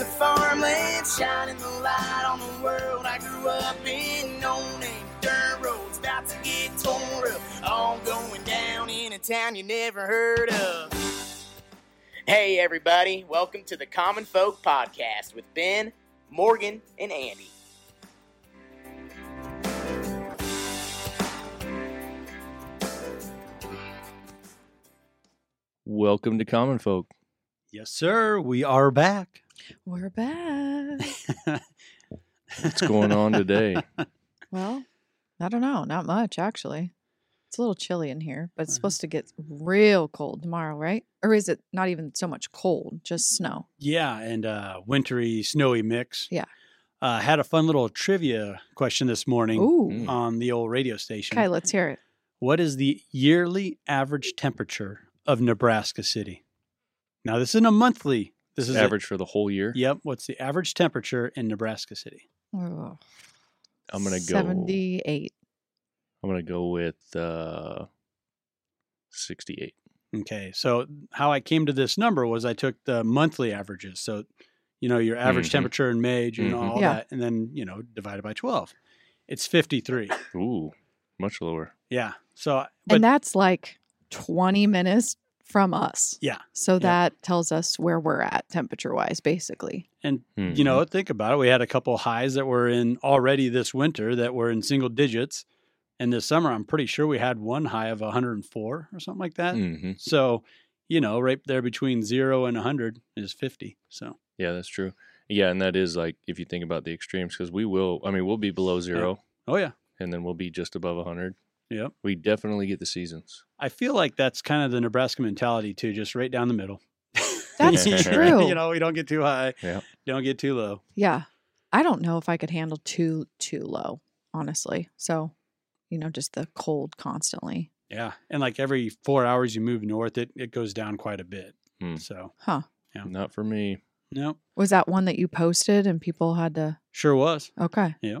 acres of farmland, shining the light on the world. I grew up in no name dirt roads, about to get torn up, all going down in a town you never heard of. Hey, everybody, welcome to the Common Folk Podcast with Ben, Morgan, and Andy. Welcome to Common Folk. Yes, sir. We are back. We're back. What's going on today? well, I don't know. Not much, actually. It's a little chilly in here, but it's supposed to get real cold tomorrow, right? Or is it not even so much cold, just snow? yeah, and uh, wintry, snowy mix. Yeah. Uh, had a fun little trivia question this morning Ooh. Mm. on the old radio station. Okay, let's hear it. What is the yearly average temperature of Nebraska City? Now, this isn't a monthly. This is a- Average for the whole year. yep. What's the average temperature in Nebraska City? Oh, I'm gonna go. 78. I'm gonna go with uh, 68. Okay, so how I came to this number was I took the monthly averages. So, you know, your average Mhm. temperature in May, June, Mhm. all Yeah. that, and then you know divided by twelve. It's fifty three. Ooh, much lower. Yeah. So, but and that's like 20 minutes from us. yeah, So Yeah. that tells us where we're at temperature wise, basically. and you Mhm. know, think about it. We had a couple highs that were in already this winter that were in single digits, and this summer I'm pretty sure we had one high of 104 or something like that. Mhm. So, you know, right there between zero and 100 is 50. So, Yeah, that's true. Yeah, and that is like if you think about the extremes, because we will. I mean, we'll be below zero, oh yeah, and then we'll be just above 100. Yep. We definitely get the seasons. I feel like that's kind of the Nebraska mentality too, just right down the middle. That's true. you know, we don't get too high, Yeah. don't get too low. Yeah. I don't know if I could handle too too low, honestly. So, you know, just the cold constantly. Yeah, and like every four hours you move north, it it goes down quite a bit. Hmm. So, Huh. Yeah. Not for me. no, Was that one that you posted and people had to sure was. Okay. Yeah.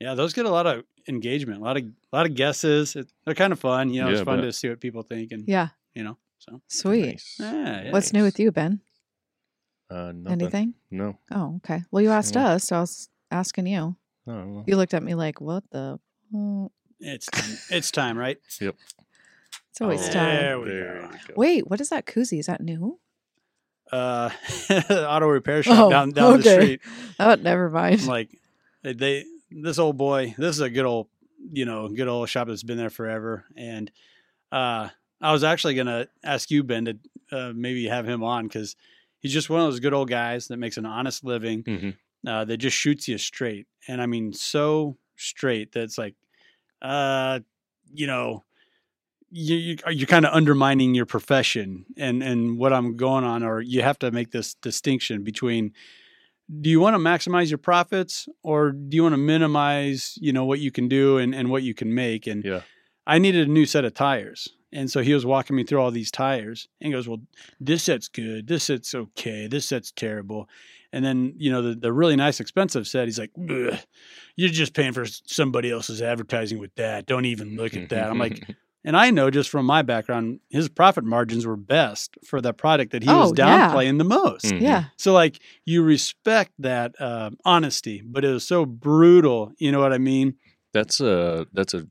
Yeah, those get a lot of engagement, a lot of a lot of guesses. It, they're kind of fun. You know, it's fun but- to see what people think, and Yeah. you know, so Sweet. Nice. yeah, yeah. What's new with you, Ben? Uh. Anything? No. Oh, okay. Well, you asked Yeah. us, so I was asking you. I don't know. You looked at me like, "What the?" Oh, It's time. it's time, right? Yep. It's always Oh, time. There we there go. go. Wait, what is that koozie? Is that new? Uh, auto repair shop Oh, down down the street. Oh, never mind. like they- they this old boy this is a good old you know good old shop that's been there forever. And uh i was actually gonna ask you ben to uh, maybe have him on because he's just one of those good old guys that makes an honest living Mhm. uh, that just shoots you straight. And i mean so straight that it's like uh you know you, you you're kind of undermining your profession. And and what I'm going on or you have to make this distinction between do you want to maximize your profits or do you want to minimize you know what you can do and, and what you can make? And Yeah. i needed a new set of tires and so he was walking me through all these tires and goes well this set's good this set's okay this set's terrible. And then you know the, the really nice expensive set he's like you're just paying for somebody else's advertising with that don't even look at that. I'm like and I know just from my background, his profit margins were best for the product that he was Oh, yeah. downplaying the most. Mhm. Yeah. So, like, you respect that uh, honesty, but it was so brutal. You know what I mean? that's a that's a,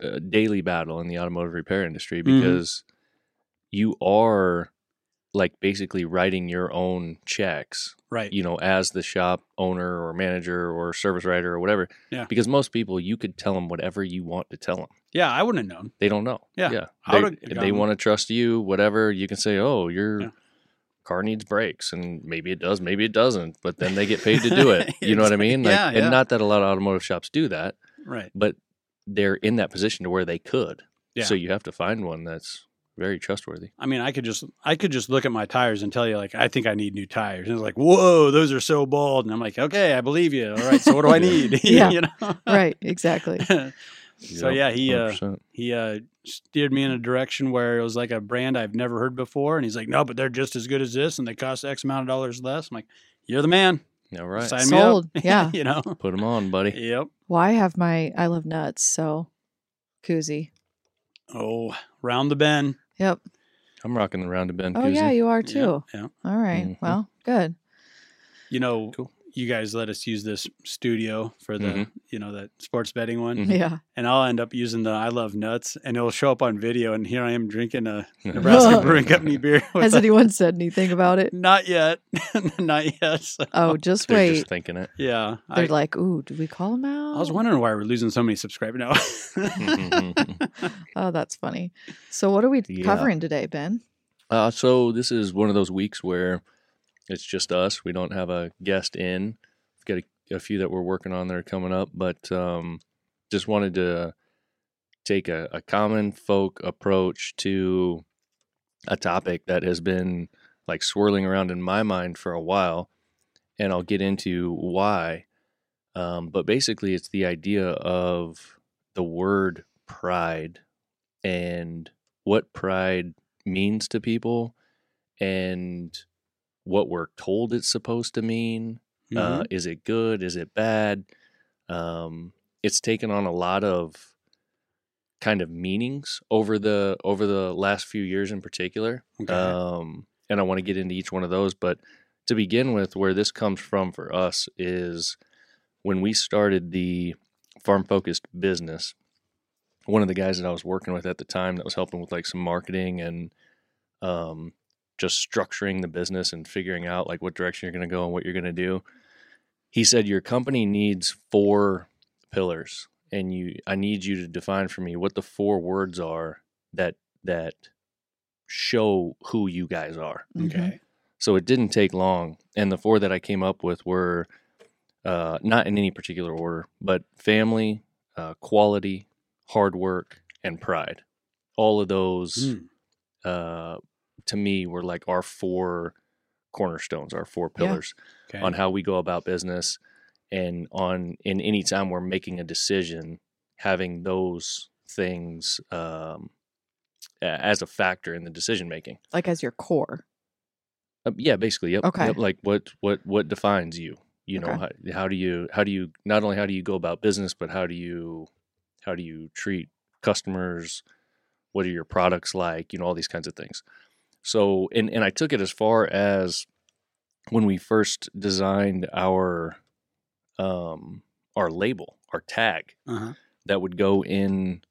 a daily battle in the automotive repair industry Mhm. because you are like basically writing your own checks Right. you know as the shop owner or manager or service writer or whatever Yeah. because most people you could tell them whatever you want to tell them Yeah, I wouldn't have known. they don't know Yeah. yeah I they, if they want to trust you whatever you can say oh your Yeah. car needs brakes and maybe it does maybe it doesn't but then they get paid to do it you know what i mean like Yeah, yeah. and not that a lot of automotive shops do that Right. but they're in that position to where they could. Yeah. So you have to find one that's very trustworthy. I mean, I could just I could just look at my tires and tell you like I think I need new tires. And it's like, whoa, those are so bald. And I'm like, okay, I believe you. All right, so what do I need? Yeah. you know? Right. Exactly. so yeah, he uh 100%. he uh steered me in a direction where it was like a brand I've never heard before. And he's like, no, but they're just as good as this, and they cost X amount of dollars less. I'm like, you're the man. All right. Sign Sold. me up. Yeah. you know. Put them on, buddy. Yep. Well, I have my I love nuts, so koozie. Oh, round the bend. Yep. I'm rocking the round of bend Oh koozie. yeah, you are too. yeah. All right. Mhm. Well, good. you know, Cool. You guys let us use this studio for the, Mhm. you know, that sports betting one. Mhm. Yeah. And I'll end up using the I love nuts and it'll show up on video. And here I am drinking a Nebraska Brewing Company beer. Has a- anyone said anything about it? Not yet. Not yet. So, Oh, just They're wait. just thinking it. yeah. They're I, like, ooh, do we call them out? I was wondering why we're losing so many subscribers now. Oh, that's funny. So, what are we Yeah. covering today, Ben? Uh, so this is one of those weeks where it's just us. We don't have a guest in. We've got a, a few that we're working on that are coming up, but um, just wanted to take a, a common folk approach to a topic that has been like swirling around in my mind for a while, and I'll get into why. Um, but basically, it's the idea of the word pride and what pride means to people and what we're told it's supposed to mean. Uh, Mhm. is it good? Is it bad? Um, it's taken on a lot of kind of meanings over the over the last few years in particular. Okay. Um, and I want to get into each one of those. But to begin with, where this comes from for us is when we started the farm focused business. One of the guys that I was working with at the time that was helping with like some marketing and um, just structuring the business and figuring out like what direction you're going to go and what you're going to do. He said your company needs four pillars, and you I need you to define for me what the four words are that that show who you guys are. Mhm. okay. So it didn't take long, and the four that I came up with were uh, not in any particular order, but family, uh, quality, hard work, and pride. All of those Mm. uh, to me were like our four cornerstones, our four Yeah. pillars Okay. on how we go about business, and on in any time we're making a decision, having those things um, as a factor in the decision making. Like as your core. Uh, yeah, basically. Yep. Okay. Yep, like what what what defines you? You know, how, how do you how do you not only how do you go about business, but how do you how do you treat customers? What are your products like? You know, all these kinds of things. So, and and I took it as far as when we first designed our um our label, our tag Uh-huh. that would go in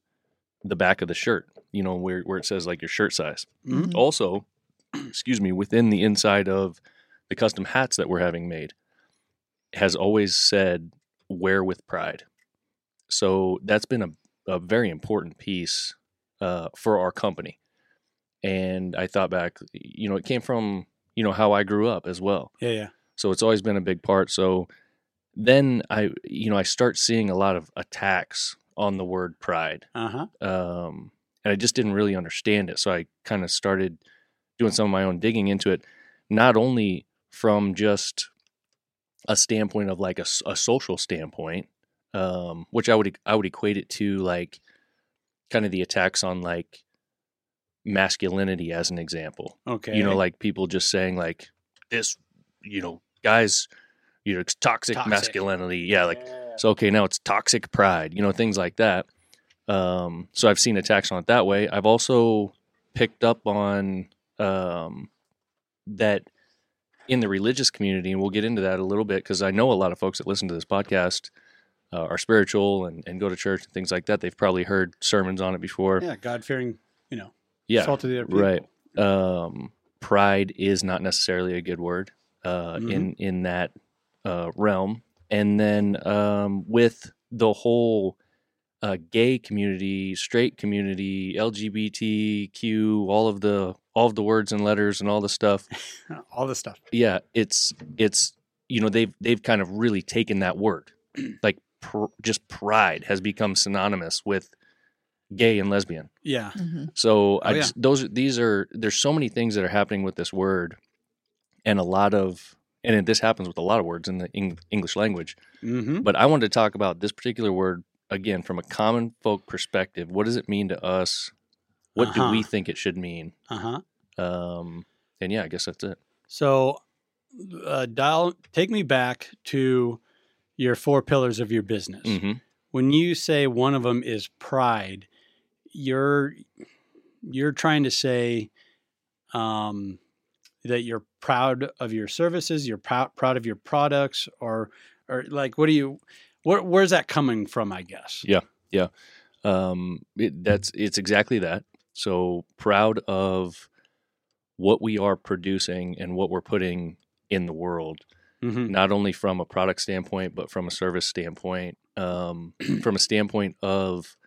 the back of the shirt. You know, where where it says like your shirt size Mhm. also, excuse me, within the inside of the custom hats that we're having made, has always said "wear with pride." So that's been a, a very important piece uh, for our company. And I thought back, you know, it came from you know how I grew up as well. Yeah, yeah. So it's always been a big part. So then I, you know, I start seeing a lot of attacks on the word pride Uh-huh. um, and I just didn't really understand it. So I kind of started doing some of my own digging into it, not only from just a standpoint of like a social standpoint, um, which I would I would equate it to like kind of the attacks on like masculinity as an example. Okay. You know, like people just saying like this, you know, guys, you know, it's toxic, Toxic. masculinity. Yeah, like so okay, now it's toxic pride, you know, things like that. Um, so I've seen attacks on it that way. I've also picked up on um, that in the religious community, and we'll get into that a little bit because I know a lot of folks that listen to this podcast uh, are spiritual and, and go to church and things like that. They've probably heard sermons on it before. yeah, God fearing, Yeah, salt of the earth people. right. um, pride is not necessarily a good word uh, Mhm. in in that uh, realm. And then um, with the whole uh, gay community, straight community, LGBTQ, all of the all of the words and letters and all the stuff. All this stuff. Yeah, it's it's you know they've they've kind of really taken that word, like pr- just pride has become synonymous with gay and lesbian. Yeah. Mhm. So I Oh, yeah. those these are there's so many things that are happening with this word, and a lot of and it- this happens with a lot of words in the Eng- English language. Mm-hmm. But I wanted to talk about this particular word again from a common folk perspective. What does it mean to us? What do we Uh-huh. think it should mean? Uh-huh. Um, and yeah, I guess that's it. So uh dial take me back to your four pillars of your business. hmm When you say one of them is pride, you're you're trying to say um that you're proud of your services, you're proud proud of your products, or or like what do you where, where's that coming from? I guess. Yeah. Yeah. Um, it, that's it's exactly that. So proud of what we are producing and what we're putting in the world, Mm-hmm. not only from a product standpoint, but from a service standpoint, um, from a standpoint of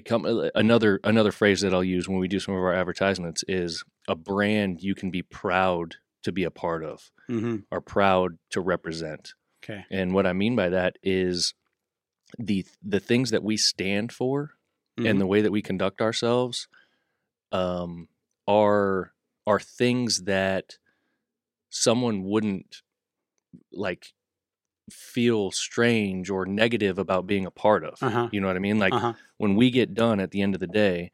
come uh, another another phrase that I'll use when we do some of our advertisements is a brand you can be proud to be a part of Mm-hmm. or proud to represent. Okay. And what I mean by that is the the things that we stand for Mhm. and the way that we conduct ourselves um, are are things that someone wouldn't like feel strange or negative about being a part of. Uh-huh. You know what I mean? Like uh-huh. when we get done at the end of the day,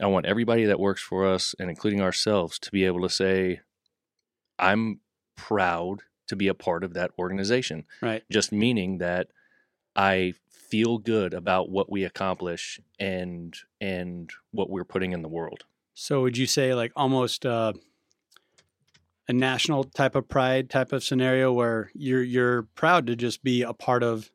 I want everybody that works for us and including ourselves to be able to say, I'm proud to be a part of that organization. Right. Just meaning that I feel good about what we accomplish and and what we're putting in the world. So would you say like almost uh, a national type of pride type of scenario where you're you're proud to just be a part of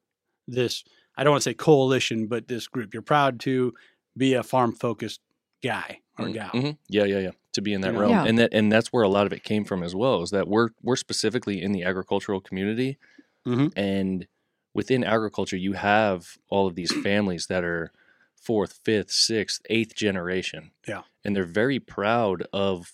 this I don't want to say coalition, but this group. You're proud to be a farm focused guy or Mm, gal. mhm. Yeah, yeah, yeah. To be in that You realm, Yeah. and that and that's where a lot of it came from as well. Is that we're we're specifically in the agricultural community, Mhm. and within agriculture, you have all of these families that are fourth, fifth, sixth, eighth generation. Yeah. and they're very proud of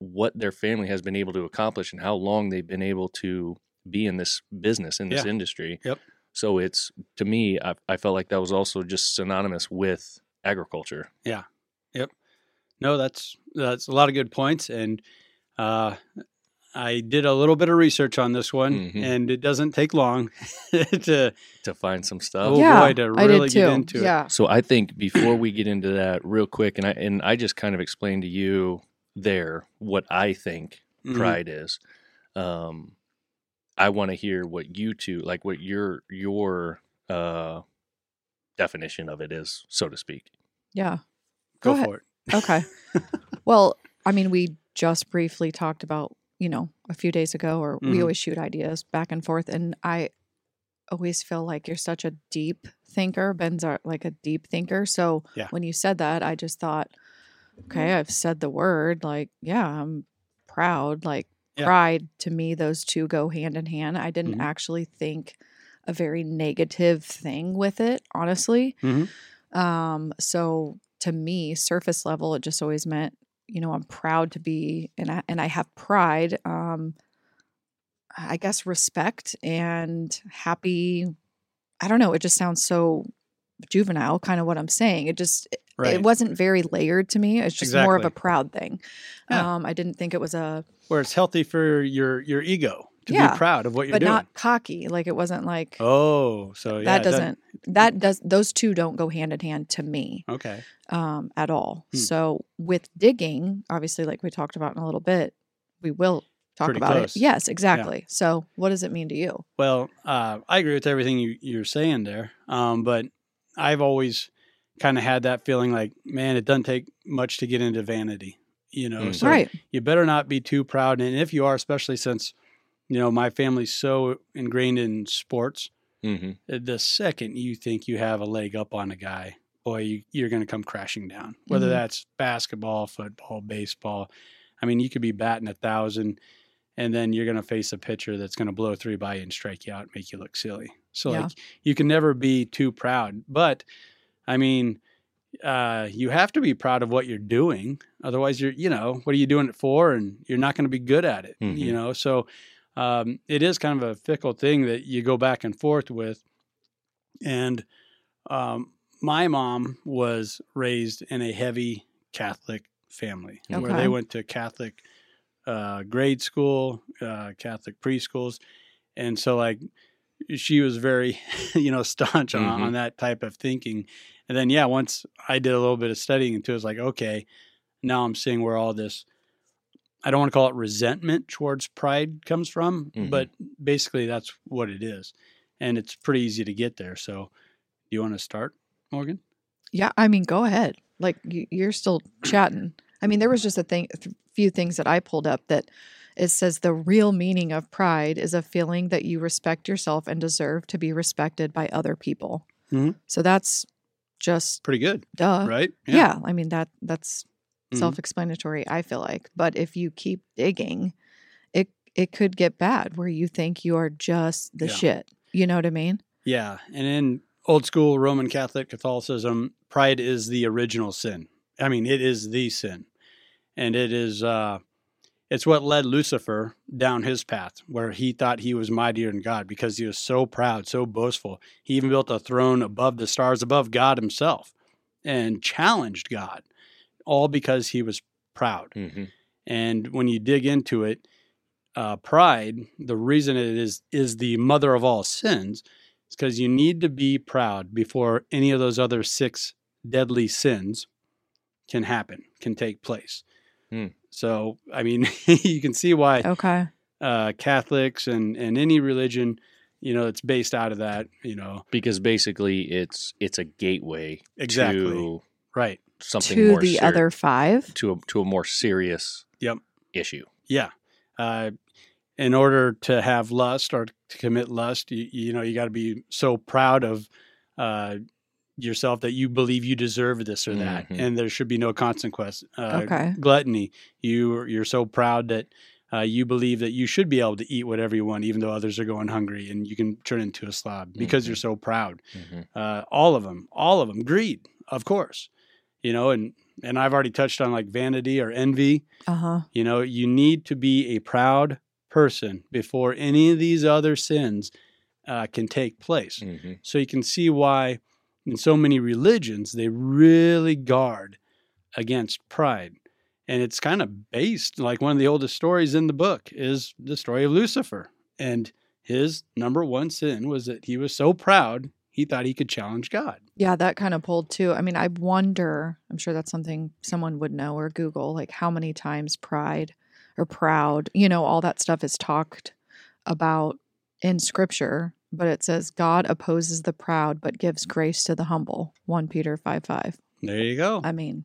what their family has been able to accomplish and how long they've been able to be in this business in this Yeah. industry. Yep. So it's to me, I, I felt like that was also just synonymous with agriculture. Yeah. Yep. No, that's that's a lot of good points, and uh, I did a little bit of research on this one, Mhm. and it doesn't take long to To find some stuff. Oh, yeah, boy, to I really did get too. into it. yeah. So I think before we get into that real quick, and I and I just kind of explained to you there what I think Mhm. pride is. Um, I want to hear what you two like, what your your uh, definition of it is, so to speak. Yeah. Go, Go ahead. for it. Okay. well, I mean, we just briefly talked about, you know, a few days ago, or we Mhm. always shoot ideas back and forth. And I always feel like you're such a deep thinker. Ben's are like a deep thinker. So Yeah. when you said that, I just thought, okay, I've said the word. Like, yeah, I'm proud. Like, Yeah. pride to me, those two go hand in hand. I didn't Mhm. actually think a very negative thing with it, honestly. Mhm. Um, so to me, surface level, it just always meant, you know, I'm proud to be and I and I have pride, um, I guess respect and happy. I don't know, it just sounds so juvenile, kind of what I'm saying. It just it- Right. it wasn't very layered to me. It's just more of a proud thing. Yeah. Um, I didn't think it was a Where it's healthy for your your ego to Yeah, be proud of what you're but doing. not cocky. Like it wasn't like oh, so yeah, that doesn't that does those two don't go hand in hand to me. okay. um, at all. Hmm. So with digging, obviously, like we talked about in a little bit, we will talk Pretty about close. it. Yes, exactly. So what does it mean to you? Well, uh, I agree with everything you, you're saying there. Um, but I've always kind of had that feeling like, man, it doesn't take much to get into vanity, you know. Mm. So right. you better not be too proud. And if you are, especially since, you know, my family's so ingrained in sports, Mm-hmm. uh, the second you think you have a leg up on a guy, boy, you, you're going to come crashing down. Whether Mhm. that's basketball, football, baseball. I mean, you could be batting a thousand, and then you're going to face a pitcher that's going to blow three by you and strike you out, and make you look silly. So Yeah. like, you can never be too proud. But I mean, uh, you have to be proud of what you're doing. Otherwise, you're, you know, what are you doing it for? And you're not going to be good at it. Mhm. You know, so um, it is kind of a fickle thing that you go back and forth with. And um, my mom was raised in a heavy Catholic family where they went to Catholic uh, grade school, uh, Catholic preschools. And so, like, she was very, you know, staunch on, Mhm. on that type of thinking. And then, yeah, once I did a little bit of studying into it, it's like, okay, now I'm seeing where all this, I don't want to call it resentment towards pride comes from, Mhm. but basically that's what it is. And it's pretty easy to get there. So, do you want to start, Morgan? Yeah. I mean, go ahead. Like you, you're still chatting. I mean, there was just a thing, th- few things that I pulled up that it says the real meaning of pride is a feeling that you respect yourself and deserve to be respected by other people. Mhm. So that's just Pretty good, duh. right? Yeah. I mean that that's Mhm. self-explanatory. I feel like, but if you keep digging, it it could get bad where you think you are just the Yeah. shit. You know what I mean? Yeah. And in old school Roman Catholic Catholicism, pride is the original sin. I mean, it is the sin. And it is uh it's what led Lucifer down his path where he thought he was mightier than God because he was so proud, so boastful. He even built a throne above the stars, above God himself, and challenged God, all because he was proud. hmm And when you dig into it, uh, pride, the reason it is is the mother of all sins, is because you need to be proud before any of those other six deadly sins can happen, can take place. Hmm. So, I mean, you can see why Okay. uh, Catholics and and any religion, you know, it's based out of that. You know, Because basically, it's it's a gateway Exactly. to right? something To more the ser- other five. to a to a more serious Yep. issue. Yeah. Uh, in order to have lust or to commit lust, you, you know, you got to be so proud of uh, yourself that you believe you deserve this or that, Mhm. and there should be no consequence. Uh, Okay. Gluttony, you you're so proud that uh, you believe that you should be able to eat whatever you want, even though others are going hungry, and you can turn into a slob because you're Mhm. so proud. hmm Uh, all of them, all of them, greed, of course, you know, and and I've already touched on like vanity or envy. Uh huh. You know, you need to be a proud person before any of these other sins uh, can take place. hmm So you can see why in so many religions they really guard against pride. And it's kind of based like one of the oldest stories in the book is the story of Lucifer. And his number one sin was that he was so proud he thought he could challenge God. Yeah, that kind of pulled too. I mean, I wonder, I'm sure that's something someone would know or Google, like how many times pride or proud, you know, all that stuff is talked about in scripture, but it says God opposes the proud but gives grace to the humble. 1 Peter 5 5. There you go. I mean,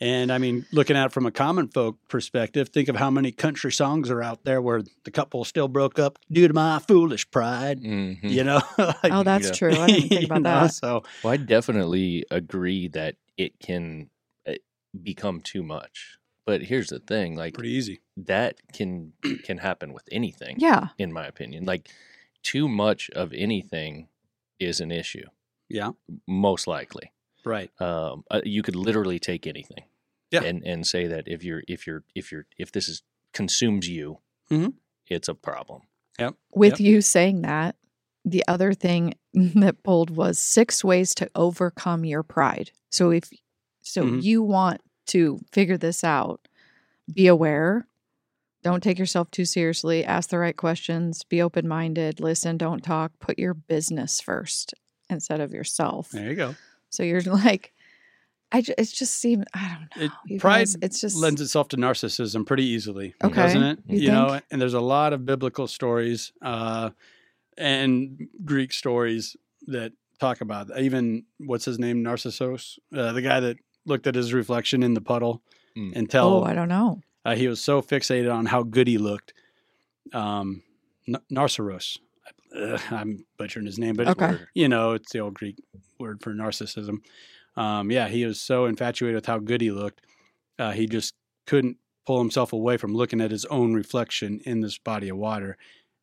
And I mean, looking at it from a common folk perspective, think of how many country songs are out there where the couple still broke up due to my foolish pride. hmm You know, Like, oh, that's yeah. true. I didn't think you about know, that. So Well, I definitely agree that it can uh, become too much. But here's the thing: like pretty easy. that can can happen with anything. Yeah. in my opinion, like too much of anything is an issue. Yeah, Most likely, right. um, uh, you could literally take anything, Yeah. and and say that if you're if you're if you're if this is consumes you, Mhm. it's a problem. Yeah. With Yep. you saying that, the other thing that pulled was six ways to overcome your pride. So if so Mhm. you want to figure this out, be aware. Don't take yourself too seriously. Ask the right questions. Be open minded. Listen, don't talk. Put your business first instead of yourself. There you go. So you're like, I ju- it just seems I don't know. It- pride guys, it's just Lends itself to narcissism pretty easily, Okay, doesn't it? you know, and there's a lot of biblical stories uh, and Greek stories that talk about that. even what's his name, Narcissus, uh, the guy that looked at his reflection in the puddle Mm. tell. oh, I don't know. Uh, he was so fixated on how good he looked. Um, N- Narcissus. Ugh, I'm butchering his name, but Okay. you know, it's the old Greek word for narcissism. Um, yeah, he was so infatuated with how good he looked, uh, he just couldn't pull himself away from looking at his own reflection in this body of water.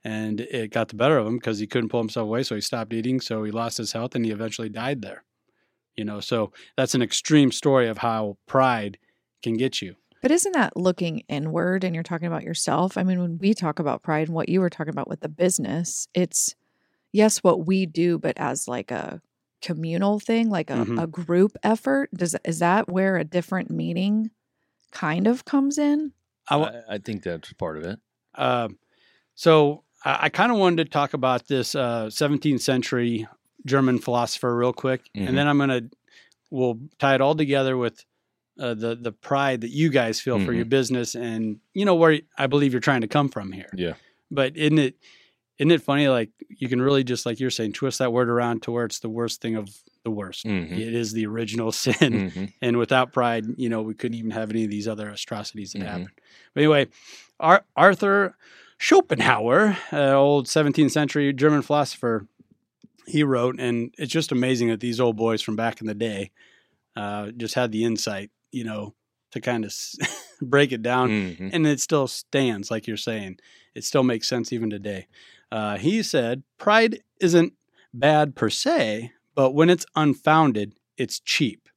And it got the better of him because he couldn't pull himself away. So he stopped eating. So he lost his health and he eventually died there. You know, so that's an extreme story of how pride can get you. But isn't that looking inward and you're talking about yourself? I mean, when we talk about pride and what you were talking about with the business, it's yes, what we do, but as like a communal thing, like a, Mhm. a group effort. Does is that where a different meaning kind of comes in? I I, I think that's part of it. Um, so I, I kind of wanted to talk about this uh, 17th century German philosopher real quick, Mhm. and then I'm gonna we'll tie it all together with uh, the the pride that you guys feel for your business, and you know where I believe you're trying to come from here. Yeah. But isn't it isn't it funny? Like you can really just like you're saying, twist that word around to where it's the worst thing of the worst. Mhm. It is the original sin. Mhm. And without pride, you know, we couldn't even have any of these other atrocities that Mhm. happened. But anyway, Ar- Arthur Schopenhauer, uh, old 17th century German philosopher, he wrote, and it's just amazing that these old boys from back in the day uh, just had the insight, you know, to kind of break it down. Mhm. And it still stands, like you're saying. It still makes sense even today. Uh, he said, Pride isn't bad per se, but when it's unfounded, it's cheap.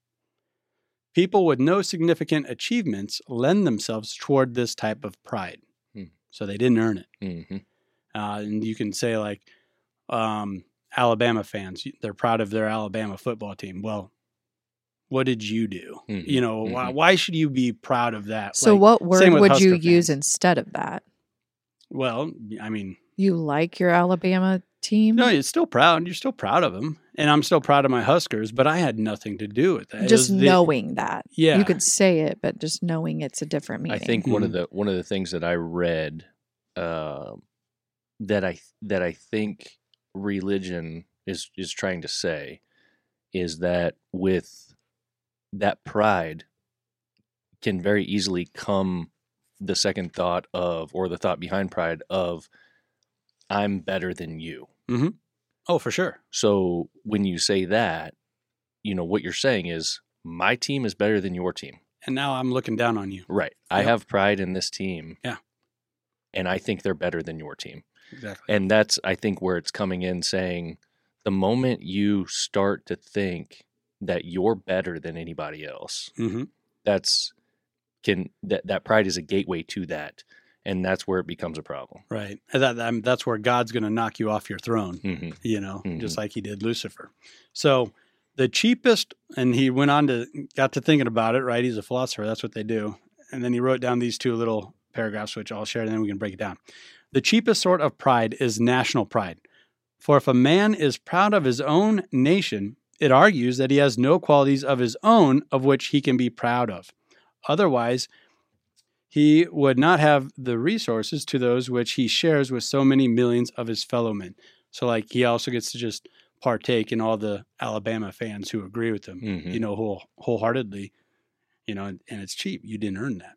People with no significant achievements lend themselves toward this type of pride. Hmm. So they didn't earn it. Mhm. Uh, and you can say, like, um, Alabama fans, they're proud of their Alabama football team. Well, what did you do? Mhm. You know, why, Mhm. why should you be proud of that? So Like, what word with would you Husker use instead of that? Well, I mean, You like your Alabama team? no, you're still proud. You're still proud of them, and I'm still proud of my Huskers. But I had nothing to do with that. Just was the- knowing that. Yeah. You could say it, but just knowing it's a different meaning. I meaning. think one of Mhm. the one of the things that I read uh, that I that I think religion is is trying to say is that with that pride can very easily come the second thought of or the thought behind pride of I'm better than you. Mm-hmm. Oh, for sure. So when you say that, you know what you're saying is my team is better than your team. And now I'm looking down on you. Right. I have pride in this team. Yeah. And I think they're better than your team. Exactly. And that's, I think, where it's coming in saying the moment you start to think that you're better than anybody else, hmm that's can that that pride is a gateway to that, and that's where it becomes a problem. Right. That, that- that's where God's going to knock you off your throne. hmm you know, Mhm. just like he did Lucifer. So the cheapest, and he went on to got to thinking about it, right? He's a philosopher. That's what they do. And then he wrote down these two little paragraphs, which I'll share, and then we can break it down. The cheapest sort of pride is national pride. For if a man is proud of his own nation, it argues that he has no qualities of his own of which he can be proud of. Otherwise, he would not have the resources to those which he shares with so many millions of his fellow men. So, like, he also gets to just partake in all the Alabama fans who agree with him, Mhm. you know, whole, wholeheartedly, you know, and, and it's cheap. You didn't earn that.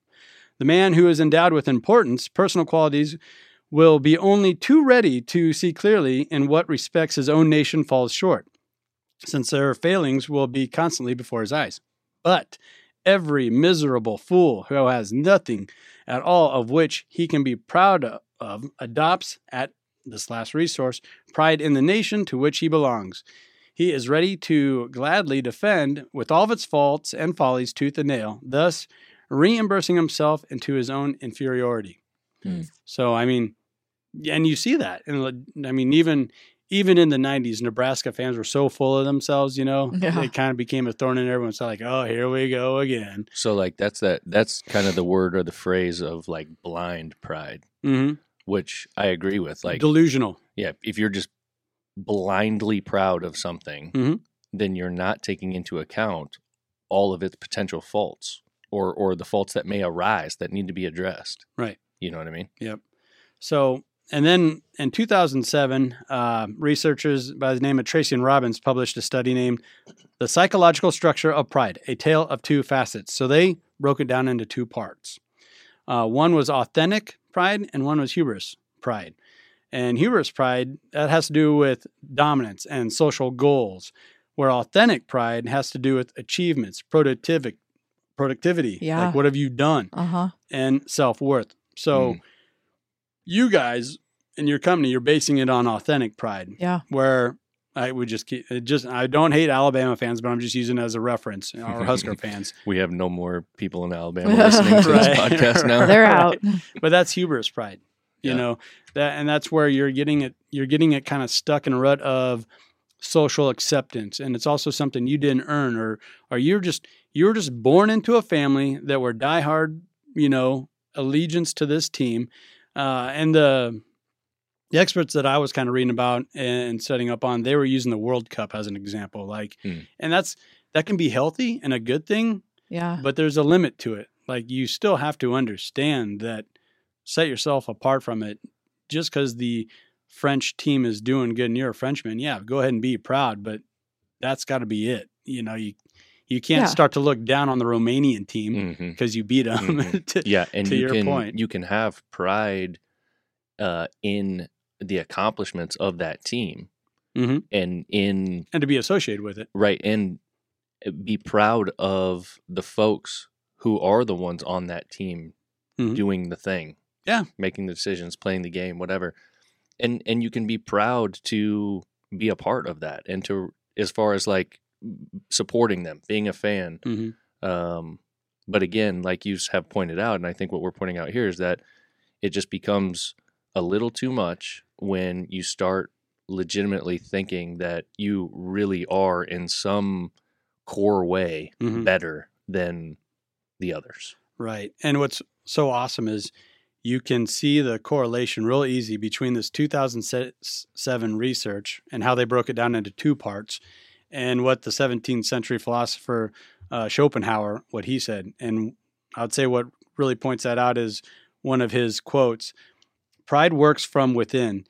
The man who is endowed with importance, personal qualities, will be only too ready to see clearly in what respects his own nation falls short, since their failings will be constantly before his eyes. But every miserable fool who has nothing at all of which he can be proud of adopts at this last resource pride in the nation to which he belongs. He is ready to gladly defend with all of its faults and follies tooth and nail, thus reimbursing himself into his own inferiority. Hmm. So, I mean, and you see that. And I mean, even even in the 90s, Nebraska fans were so full of themselves, you know, Yeah. it kind of became a thorn in everyone's side, like, oh, here we go again. So like that's that that's kind of the word or the phrase of like blind pride, hmm which I agree with. Like Delusional. yeah, if you're just blindly proud of something, Mhm. then you're not taking into account all of its potential faults or or the faults that may arise that need to be addressed. Right. You know what I mean? Yep. So, and then in 2007, uh, researchers by the name of Tracy and Robins published a study named The Psychological Structure of Pride, a Tale of Two Facets. So they broke it down into two parts. Uh, one was authentic pride, and one was hubris pride. And hubris pride, that has to do with dominance and social goals, where authentic pride has to do with achievements, productivity, productivity. Yeah. Like, what have you done? Uh huh. and self worth. So, Mm. You guys in your company, you're basing it on authentic pride, Yeah. where I would just keep it just I don't hate Alabama fans, but I'm just using it as a reference, or Husker fans. We have no more people in Alabama listening to this podcast now. They're out. But that's hubris pride, you Yeah. know that, and that's where you're getting it. You're getting it kind of stuck in a rut of social acceptance, and it's also something you didn't earn, or or you're just you're just born into a family that were diehard, you know, allegiance to this team, uh, and the the experts that I was kind of reading about and setting up on, they were using the World Cup as an example, like, Hmm. and that's that can be healthy and a good thing, Yeah. but there's a limit to it. Like you still have to understand that set yourself apart from it just because the French team is doing good and you're a Frenchman. Yeah, go ahead and be proud, but that's got to be it. You know, you you can't Yeah. start to look down on the Romanian team because you beat them. Mhm. Yeah, and to you your can point. you can have pride uh, in the accomplishments of that team, hmm and in and to be associated with it. right and uh, be proud of the folks who are the ones on that team Mhm. doing the thing Yeah. making the decisions playing the game whatever and and you can be proud to be a part of that and to as far as like supporting them being a fan hmm um but again like you have pointed out and i think what we're pointing out here is that it just becomes a little too much when you start legitimately thinking that you really are in some core way Mhm. better than the others Right. And what's so awesome is you can see the correlation real easy between this 2007 research and how they broke it down into two parts and what the 17th century philosopher uh, Schopenhauer, what he said. And I'd say what really points that out is one of his quotes Pride works from within.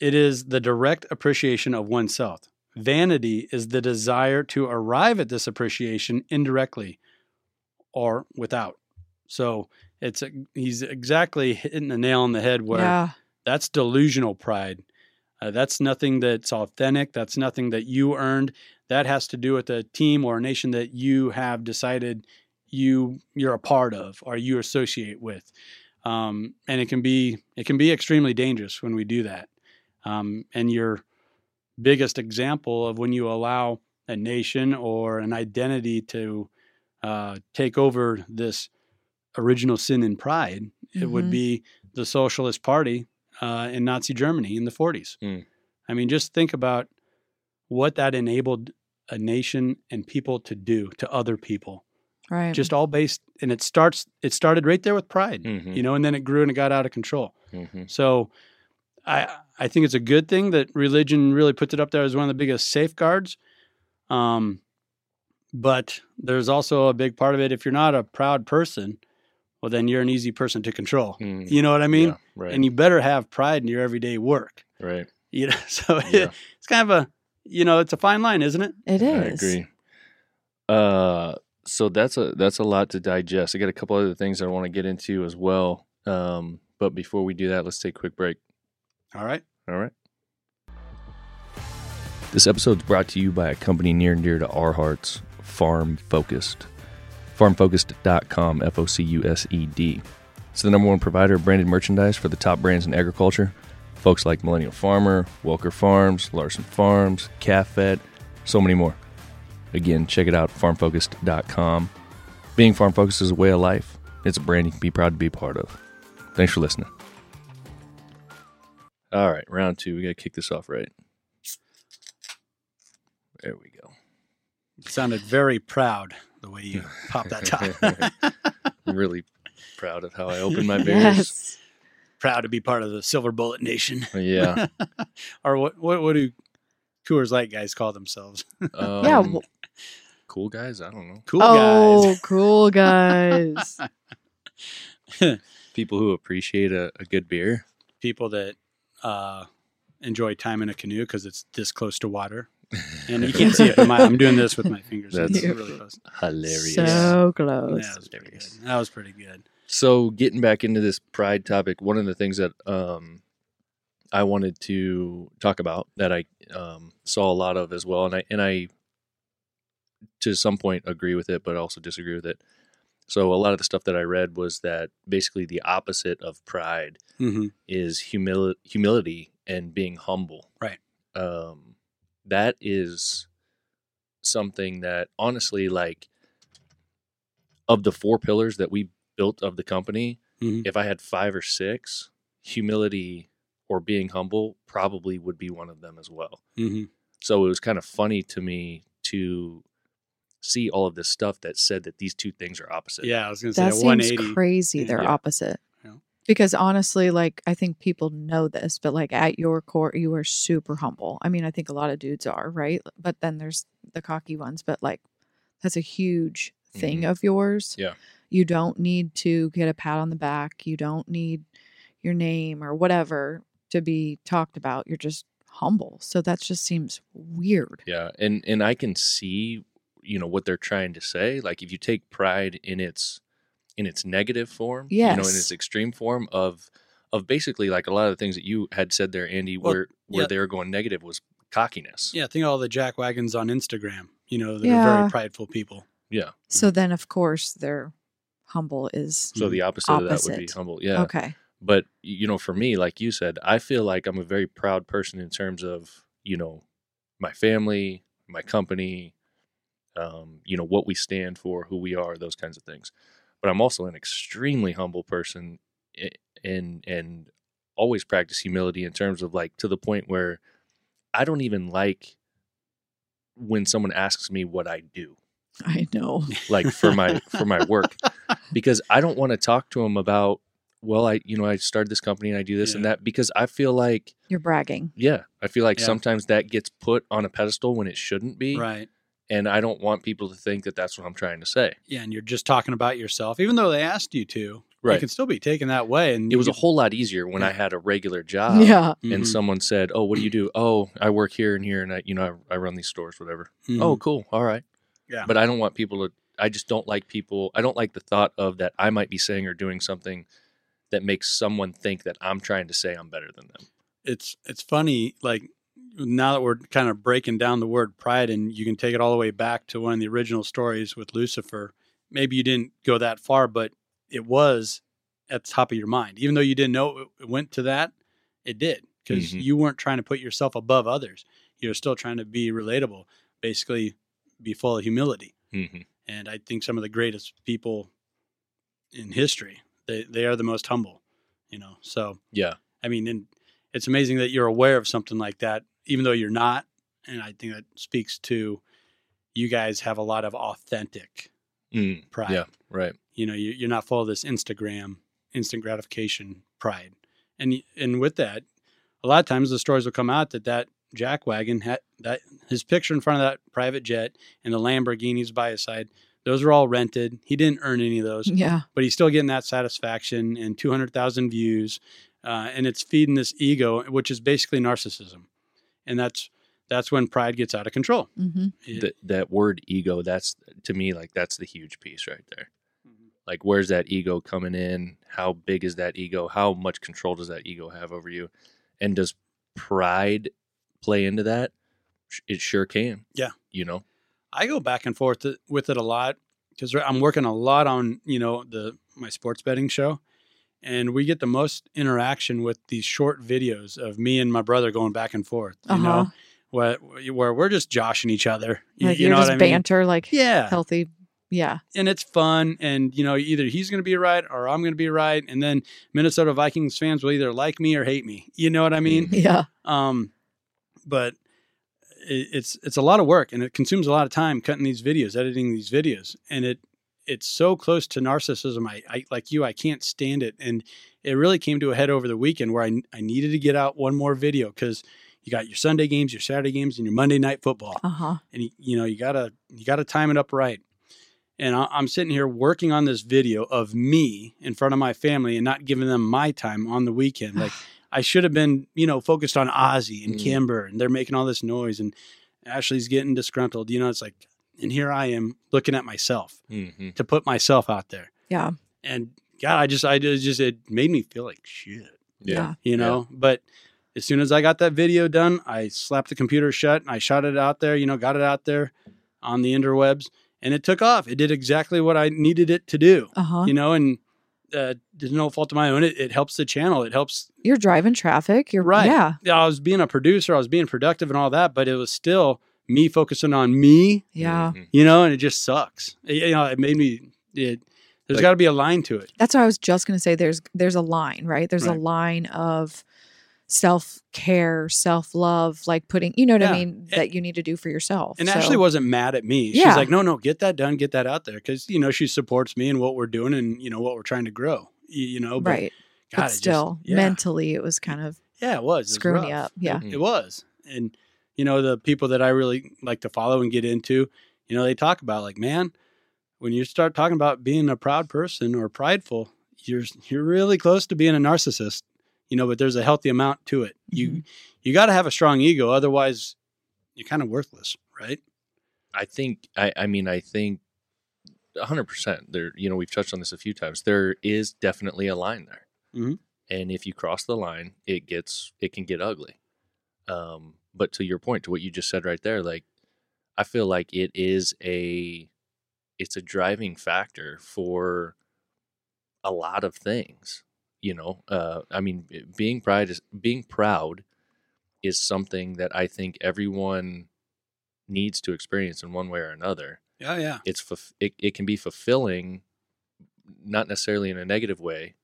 It is the direct appreciation of oneself. Vanity is the desire to arrive at this appreciation indirectly or without. So it's he's exactly hitting the nail on the head where yeah. that's delusional pride. Uh, that's nothing that's authentic. That's nothing that you earned. That has to do with a team or a nation that you have decided you you're a part of or you associate with. Um, and it can be it can be extremely dangerous when we do that. Um, and your biggest example of when you allow a nation or an identity to uh, take over this original sin and pride, it would Mhm. be the Socialist Party uh, in Nazi Germany in the 40s. Mm. I mean, just think about what that enabled a nation and people to do to other people. Right. Just all based, and it starts. It started right there with pride, Mhm. you know, and then it grew and it got out of control. Mhm. So, I I think it's a good thing that religion really puts it up there as one of the biggest safeguards. Um, but there's also a big part of it. If you're not a proud person, well, then you're an easy person to control. Mhm. You know what I mean? Yeah, right And you better have pride in your everyday work. right You know, so Yeah. it's kind of a, you know, it's a fine line, isn't it? It is. I agree. Uh, so that's a that's a lot to digest. I got a couple other things I want to get into as well. Um, but before we do that, let's take a quick break. All right. All right. This episode is brought to you by a company near and dear to our hearts, Farm Focused. FarmFocused.com, F O C U S E D. It's the number one provider of branded merchandise for the top brands in agriculture. Folks like Millennial Farmer, Welker Farms, Larson Farms, CalFed, so many more. Again, check it out, farmfocused.com. Being farm focused is a way of life. It's a brand you can be proud to be part of. Thanks for listening. All right, round two. We got to kick this off right. There we go. Sounded very proud the way you pop that top. I'm really proud of how I opened my beers. Yes. proud to be part of the Silver Bullet Nation. Yeah. or what, what, what do Coors Light guys call themselves? Um, Yeah, cool guys. I don't know. Cool guys. oh, guys. cool guys. People who appreciate a, a good beer. People that uh, enjoy time in a canoe because it's this close to water. And you can't see it. But my, I'm doing this with my fingers. That's it's really close. Hilarious. So close. that was pretty good. That was pretty good. So getting back into this pride topic, one of the things that um, I wanted to talk about that I um, saw a lot of as well, and I and I to some point agree with it, but also disagree with it. So a lot of the stuff that I read was that basically the opposite of pride hmm is humility, humility and being humble. Right. Um, that is something that honestly, like, of the four pillars that we built of the company, Mhm. if I had five or six, humility or being humble probably would be one of them as well. hmm So it was kind of funny to me to see all of this stuff that said that these two things are opposite. Yeah, I was going to say That seems crazy. They're Yeah. opposite. Because honestly, like I think people know this, but like at your core, you are super humble. I mean, I think a lot of dudes are, right? But then there's the cocky ones, but like that's a huge thing mm-hmm. of yours. Yeah. You don't need to get a pat on the back. You don't need your name or whatever to be talked about. You're just humble. So that just seems weird. Yeah, and and I can see, you know, what they're trying to say. Like if you take pride in its in its negative form, you know, in its extreme form of of basically like a lot of the things that you had said there, Andy, Well, where where yeah. they were going negative was cockiness. Yeah, think of all the jack wagons on Instagram. You know, they're Yeah. very prideful people. Yeah. So then, of course, their humble is So the opposite, of that would be humble. Yeah. okay. But you know, for me, like you said, I feel like I'm a very proud person in terms of you know my family, my company, um, you know what we stand for, who we are, those kinds of things. But I'm also an extremely humble person, eh, and and always practice humility in terms of like to the point where I don't even like when someone asks me what I do I know. like for my for my work because I don't want to talk to them about well I you know I started this company and I do this and that because I feel like You're bragging. yeah I feel like Yeah. sometimes that gets put on a pedestal when it shouldn't be Right. And I don't want people to think that that's what I'm trying to say Yeah, and you're just talking about yourself, even though they asked you to. It right can still be taken that way. And it was a whole lot easier when I had a regular job yeah. could- and Mhm, someone said oh what do you do oh I work here and here and I you know I, I run these stores whatever mhm. oh cool all right Yeah. but i don't want people to i just don't like people i don't like the thought of that i might be saying or doing something that makes someone think that i'm trying to say i'm better than them it's it's funny like now that we're kind of breaking down the word pride and you can take it all the way back to one of the original stories with lucifer maybe you didn't go that far but it was at the top of your mind even though you didn't know it- went to that it did because Mhm. you weren't trying to put yourself above others You're still trying to be relatable basically be full of humility mm-hmm. and i think some of the greatest people in history they, they are the most humble you know so yeah I mean, and it's amazing that you're aware of something like that, even though you're not. And I think that speaks to you guys have a lot of authentic mm, pride. yeah right You know, you, you're not full of this Instagram instant gratification pride. And and with that, a lot of times the stories will come out that that jack wagon had that his picture in front of that private jet and the Lamborghinis by his side. Those are all rented. He didn't earn any of those Yeah. but he's still getting that satisfaction and 200,000 views. Uh, and it's feeding this ego, which is basically narcissism. And that's, that's when pride gets out of control. hmm It- Th- that word ego that's to me like that's the huge piece right there Mhm. like where's that ego coming in how big is that ego how much control does that ego have over you and does pride play into that it sure can Yeah. you know I go back and forth with it a lot because I'm working a lot on, you know, the, my sports betting show. And we get the most interaction with these short videos of me and my brother going back and forth, you Uh-huh. know, where, where we're just joshing each other. You, Like you know just what I mean? banter, like Yeah. healthy. Yeah. and it's fun and you know either he's going to be right or i'm going to be right and then minnesota vikings fans will either like me or hate me you know what i mean Yeah. um but it, it's it's a lot of work and it consumes a lot of time cutting these videos editing these videos and it it's so close to narcissism i, I like you i can't stand it and it really came to a head over the weekend where i, I needed to get out one more video because you got your sunday games your saturday games and your monday night football Uh huh. and you, you know you gotta you gotta time it up right and I, i'm sitting here working on this video of me in front of my family and not giving them my time on the weekend like i should have been you know focused on ozzy and Mm. kimber and they're making all this noise and ashley's getting disgruntled you know it's like and here i am looking at myself mm-hmm. to put myself out there Yeah. and god i just i just, just it made me feel like shit yeah you know but as soon as i got that video done i slapped the computer shut and i shot it out there you know got it out there on the interwebs and it took off it did exactly what i needed it to do Uh huh. you know and uh, there's no fault of my own it, it helps the channel it helps You're driving traffic. You're Right. Yeah. yeah, i was being a producer i was being productive and all that but it was still me focusing on me Yeah. Mhm. you know and it just sucks It- you know it made me it there's Like- got to be a line to it That's what I was just going to say. There's there's a line, right? There's a line of self care, self love, like putting, you know what Yeah. I mean, And- that you need to do for yourself. And So- Ashley wasn't mad at me. She's Yeah. like, no, no, get that done, get that out there. Cause, you know, she supports me and what we're doing and, you know, what we're trying to grow, you, you know, but right. God, but it just- still, yeah. mentally, it was kind of yeah, it was. It was screwing you rough. up. Yeah. It, it was. And, you know, the people that I really like to follow and get into, you know, they talk about like, man, when you start talking about being a proud person or prideful, you're, you're really close to being a narcissist. you know, but there's a healthy amount to it. You Mhm. you got to have a strong ego, otherwise you're kind of worthless, right? I think I I mean I think 100% there you know we've touched on this a few times there is definitely a line there. Mhm. And if you cross the line it gets it can get ugly. Um but to your point to what you just said right there like I feel like it is a it's a driving factor for a lot of things, you know. Uh I mean being pride is being proud is something that I think everyone needs to experience in one way or another. Yeah, yeah. It's it, it can be fulfilling, not necessarily in a negative way.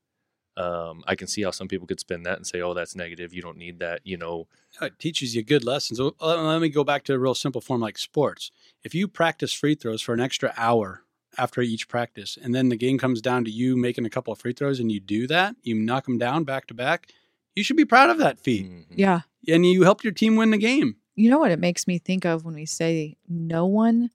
Um, I can see how some people could spin that and say, "Oh, that's negative. You don't need that." You know, It teaches you good lessons. Uh, Let me go back to a real simple form like sports. If you practice free throws for an extra hour after each practice, and then the game comes down to you making a couple of free throws, and you do that, you knock them down back to back, you should be proud of that feat, mhm. Yeah. and you helped your team win the game. You know what it makes me think of when we say no one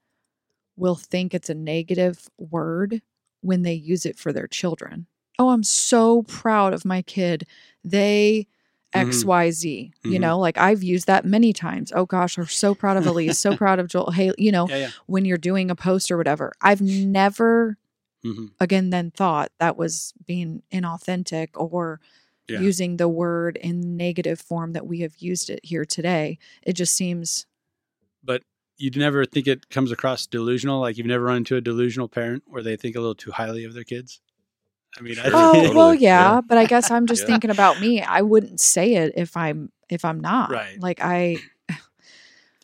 will think it's a negative word when they use it for their children. Oh, I'm so proud of my kid. They. XYZ. You Mhm. know, like I've used that many times. Oh gosh, I'm so proud of Elise, so proud of Joel. Hey, you know, Yeah, yeah. when you're doing a post or whatever. I've never hmm again then thought that was being inauthentic or Yeah. using the word in negative form that we have used it here today. It just seems But you'd never think it comes across delusional. Like you've never run into a delusional parent where they think a little too highly of their kids. I mean, I Oh totally. well, yeah, Yeah. but I guess I'm just Yeah. thinking about me. I wouldn't say it if I'm if I'm not Right. Like I,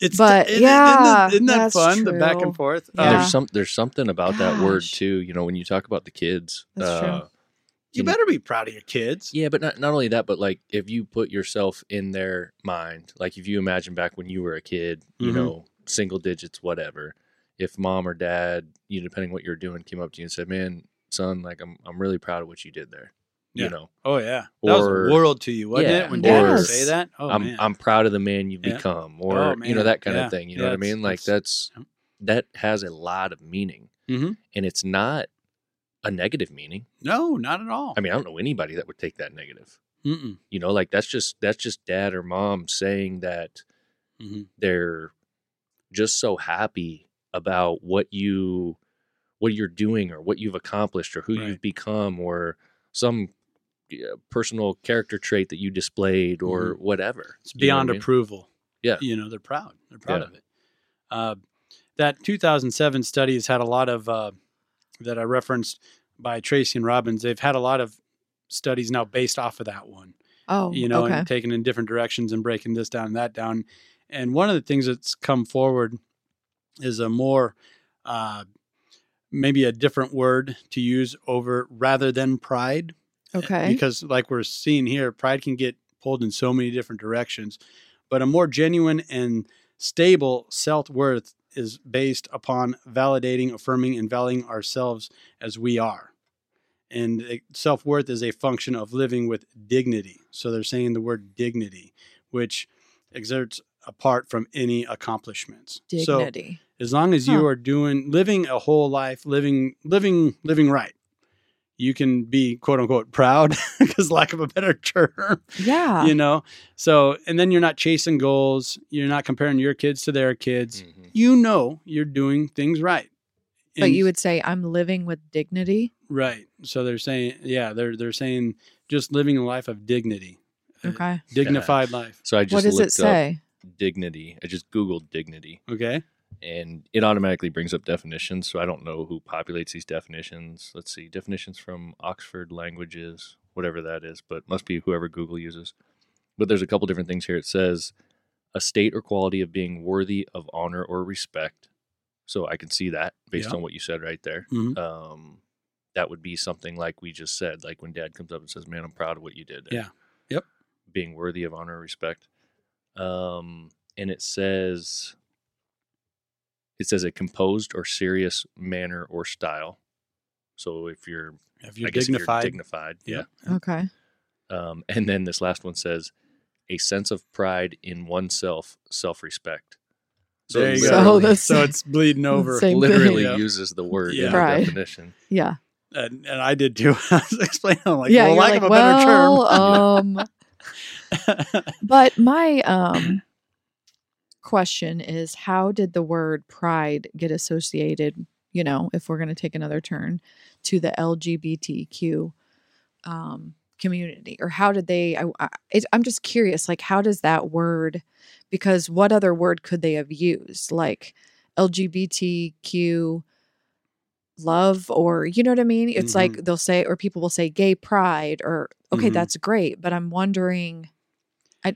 it's but isn't- yeah, isn't, that that's fun? The back and forth. Yeah. Um, there's some there's something about that word too. You know, when you talk about the kids, That's true. uh, you you know- better be proud of your kids. Yeah, but not not only that, but like if you put yourself in their mind, like if you imagine back when you were a kid, you Mhm. know, single digits, whatever. If mom or dad, you know, depending what you're doing, came up to you and said, "Man, son, like I'm I'm really proud of what you did there." Yeah. You know, Oh yeah, that was Or- a world to you, wasn't Yeah, it? When dad would say that, oh I'm man, I'm proud of the man you've Yeah. become, or Oh, you know that kind of thing. You know what I mean? Like that's that has a lot of meaning, Mhm. and it's not a negative meaning. no, not at all. I mean, I don't know anybody that would take that negative. Mm-mm. You know, like that's just that's just dad or mom saying that Mhm. they're just so happy about what you what you're doing or what you've accomplished or who Right. you've become or some uh, personal character trait that you displayed or whatever. It's You know what I beyond mean? approval. Yeah. you know they're proud. They're proud Yeah. of it. Uh, that 2007 study has had a lot of uh, that I referenced by Tracy and Robins. They've had a lot of studies now based off of that one. oh, you know, okay, and taken in different directions and breaking this down and that down. And one of the things that's come forward is a more, uh, maybe a different word to use over rather than pride. okay, Because, like we're seeing here, pride can get pulled in so many different directions. But a more genuine and stable self worth is based upon validating, affirming, and valuing ourselves as we are. And self worth is a function of living with dignity. So they're saying the word dignity, which exerts apart from any accomplishments. So dignity. As long as you Huh. are doing living a whole life, living living living right, you can be quote unquote proud, because lack of a better term yeah, you know so and then you're not chasing goals you're not comparing your kids to their kids Mhm. you know you're doing things right but you would say I'm living with dignity. right so they're saying yeah they're they're saying just living a life of dignity Okay, dignified life So I just what does looked it say? up dignity. I just googled dignity, okay and it automatically brings up definitions. So I don't know who populates these definitions. Let's see definitions from Oxford Languages, whatever that is, but must be whoever Google uses. But there's a couple different things here. It says a state or quality of being worthy of honor or respect. So I can see that based Yeah. on what you said right there. Mhm. Um, that would be something like we just said, like when Dad comes up and says, "Man, I'm proud of what you did." there." Yeah. Yep. Being worthy of honor or respect. Um, and it says it says a composed or serious manner or style. So if you're, if you're I guess dignified if you're dignified, yeah. Yeah. Okay, Um, and then this last one says a sense of pride in oneself, self-respect. So there you So go literally, that's- so it's bleeding over Same thing. literally uses the word Yeah. in Pride. the definition. yeah, and, and I did too. I was explaining, I'm like, yeah, well, lack like, of a well, better um, term. but my um question is how did the word pride get associated you know if we're going to take another turn to the lgbtq um community? Or how did they I, I, i'm just curious like how does that word because what other word could they have used? Like lgbtq love or you know what i mean? It's like they'll say or people will say gay pride or okay Mhm. that's great but i'm wondering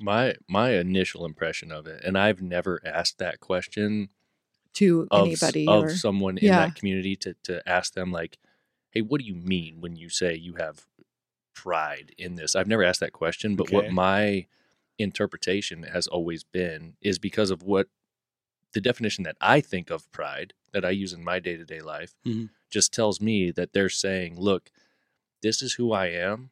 my my initial impression of it, and I've never asked that question to of anybody of or someone in Yeah. that community to to ask them like, "Hey, what do you mean when you say you have pride in this?" I've never asked that question, but what my interpretation has always been is because of what the definition that I think of pride that I use in my day to day life Mhm. just tells me that they're saying, "Look, this is who I am.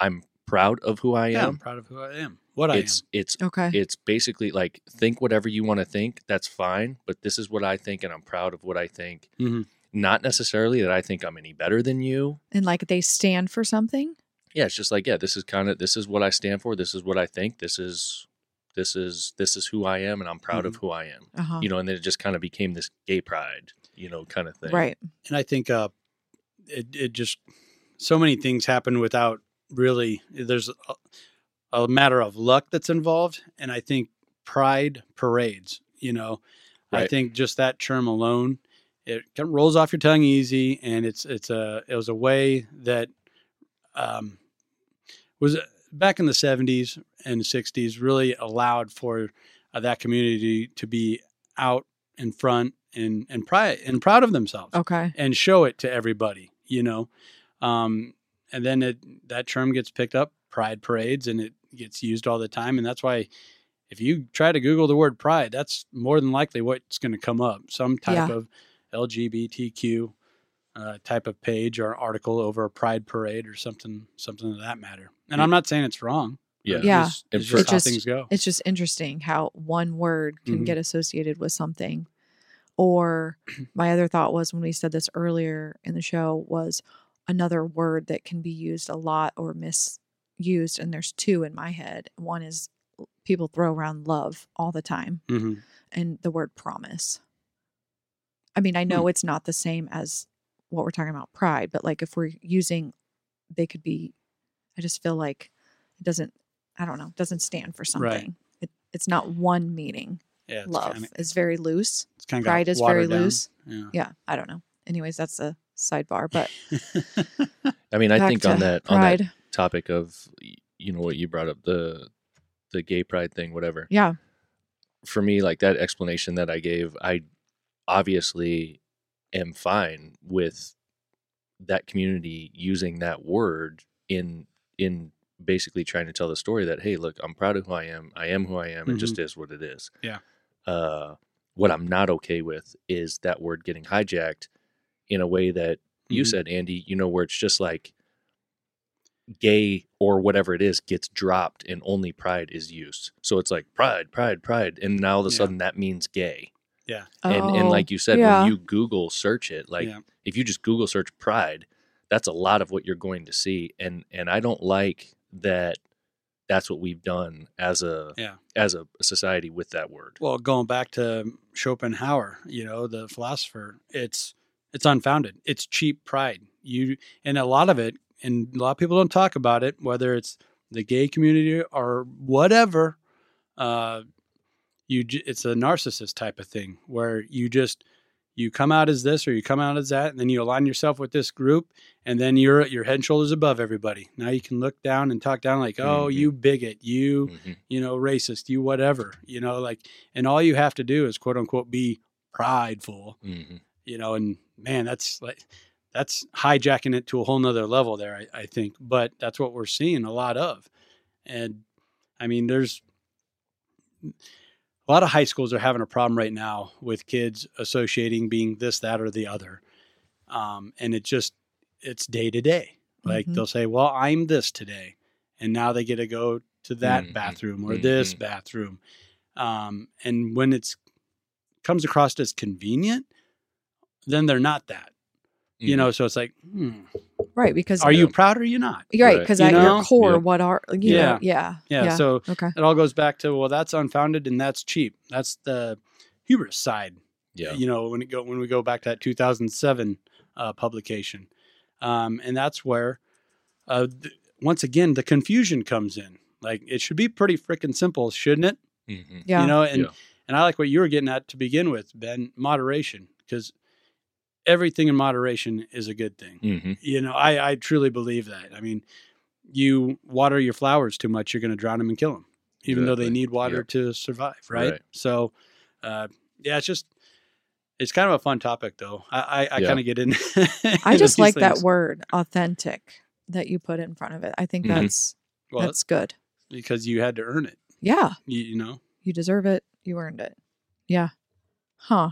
I'm proud of who I yeah, I'm am. proud of who I am. What I it's it's okay. it's basically like think whatever you want to think that's fine but this is what i think and i'm proud of what i think. I am. not necessarily that i think i'm any better than you. And like they stand for something? Yeah it's just like yeah this is kind of this is what i stand for this is what i think this is this is this is who i am and i'm proud of who i am. Uh-huh. You know and then it just kind of became this gay pride you know kind of thing. Right. And I think uh, it it just so many things happen without really. There's a, a matter of luck that's involved, and I think pride parades. You know, I think just that term alone, it kind of rolls off your tongue easy, and it's it's a it was a way that um, was uh, back in the 70s and 60s really allowed for uh, that community to be out in front and and pride and proud of themselves okay and show it to everybody, you know. Um, and then it, that term gets picked up, pride parades, and it gets used all the time. And that's why if you try to Google the word pride, that's more than likely what's going to come up some type Yeah. of LGBTQ uh, type of page or article over a pride parade or something, something of that matter. And I'm not saying it's wrong. yeah Yeah. just- And it's for- just how just- things go. it's just interesting how one word can Mhm. get associated with something or my other thought was when we said this earlier in the show was another word that can be used a lot or misused and there's two in my head one is people throw around love all the time hmm and the word promise. I mean, I know it's not the same as what we're talking about pride, but like if we're using, they could be, I just feel like it doesn't, I don't know, doesn't stand for Right. something. It, it's not one meaning. Yeah, Love kinda, is very loose. it's kind of Pride is very down. loose. Yeah. Yeah. I don't know. Anyways, that's a sidebar, but i mean i think on that on that topic of you know what you brought up the the gay pride thing whatever Yeah. for me, like that explanation that I gave, I obviously am fine with that community using that word in in basically trying to tell the story that hey, look, I'm proud of who I am. I am who I am. It just is what it is. Yeah. Uh, what I'm not okay with is that word getting hijacked in a way that you Mhm. said, Andy. You know, where it's just like gay or whatever it is gets dropped and only pride is used. So it's like pride, pride, pride. And now all of a Yeah. sudden that means gay. Yeah. And and Oh, like you said, yeah. when you Google search it, like Yeah. if you just Google search pride, that's a lot of what you're going to see. And and I don't like that that's what we've done as a Yeah. as a society with that word. Well, going back to Schopenhauer, you know, the philosopher, it's it's unfounded. It's cheap pride. You and a lot of it, and a lot of people don't talk about it, whether it's the gay community or whatever. Uh, you it's a narcissist type of thing where you just you come out as this or you come out as that, and then you align yourself with this group, and then you're you're head and shoulders above everybody. Now you can look down and talk down like, oh, Mhm. you bigot, you Mhm. you know, racist, you whatever, you know, like, and all you have to do is quote unquote be prideful, Mhm. you know, and man, that's like, that's hijacking it to a whole nother level there, I, I think, but that's what we're seeing a lot of. And I mean, there's a lot of high schools are having a problem right now with kids associating being this, that, or the other. Um, and it just, it's day to day. Like Mhm. they'll say, well, I'm this today. And now they get to go to that Mhm. bathroom or this Mhm. bathroom. Um, and when it's comes across as convenient, then they're not that. You know, so it's like, hmm, Right. Because are you Yeah. proud or are you not? you're right. Right. Because You at know? your core, Yep. what are you Yeah. know, yeah. Yeah. So okay. it all goes back to well, that's unfounded and that's cheap. That's the hubris side. Yeah. You know, when it go when we go back to that 2007 uh, publication, um, and that's where, uh, th- once again, the confusion comes in. Like it should be pretty freaking simple, shouldn't it? hmm Yeah. You know, and Yeah. and I like what you were getting at to begin with, Ben. Moderation, because everything in moderation is a good thing. hmm You know, I I truly believe that. I mean, you water your flowers too much, you're going to drown them and kill them, even though they need water Yep. to survive, right? Right. So, uh, yeah, it's just it's kind of a fun topic, though. I I, I Yeah. kind of get in. I just these like that word, authentic, that you put in front of it. I think Mhm. that's Well, that's good. because you had to earn it. Yeah. You, you know, You deserve it. You earned it. Yeah. Huh.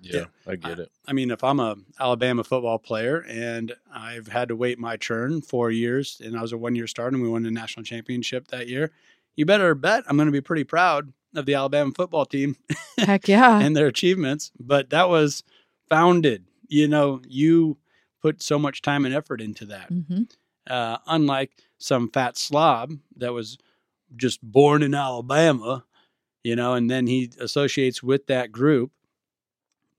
Yeah, I get it. I mean, if I'm a Alabama football player and I've had to wait my turn four years, and I was a one year starter, and we won the national championship that year, you better bet I'm going to be pretty proud of the Alabama football team Heck yeah. and their achievements. But that was founded. You know, you put so much time and effort into that. hmm Uh, unlike some fat slob that was just born in Alabama, you know, and then he associates with that group.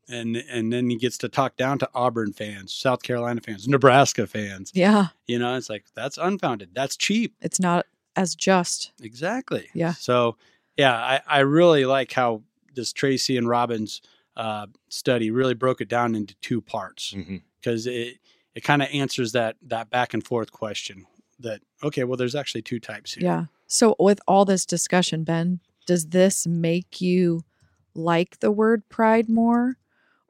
And, and then he gets to talk down to Auburn fans, South Carolina fans, Nebraska fans. Yeah. You know, it's like that's unfounded. That's cheap. It's not as just. Exactly. Yeah. So, yeah, I, I really like how this Tracy and Robins uh, study really broke it down into two parts because it it kind of answers that that back and forth question that okay, well, there's actually two types here. Yeah. So with all this discussion, Ben, does this make you like the word pride more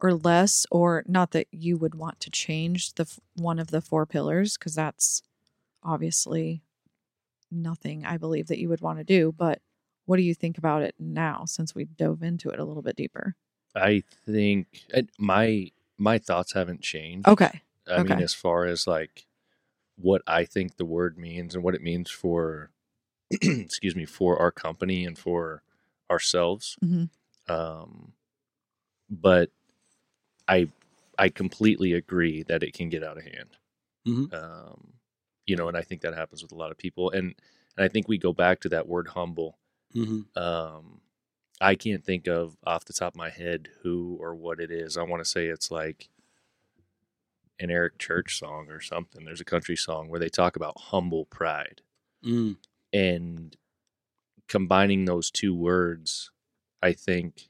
or less or not that you would want to change the f- one of the four pillars because that's obviously nothing I believe that you would want to do, but what do you think about it now since we dove into it a little bit deeper? I think my my thoughts haven't changed. Okay. I mean, as far as like what I think the word means and what it means for, excuse me, for our company and for ourselves. hmm Um, but I I completely agree that it can get out of hand. Mhm. Um, you know, and I think that happens with a lot of people. And and I think we go back to that word humble. hmm Um, I can't think of off the top of my head who or what it is. I want to say it's like an Eric Church song or something. There's a country song where they talk about humble pride Mm. and combining those two words, I think,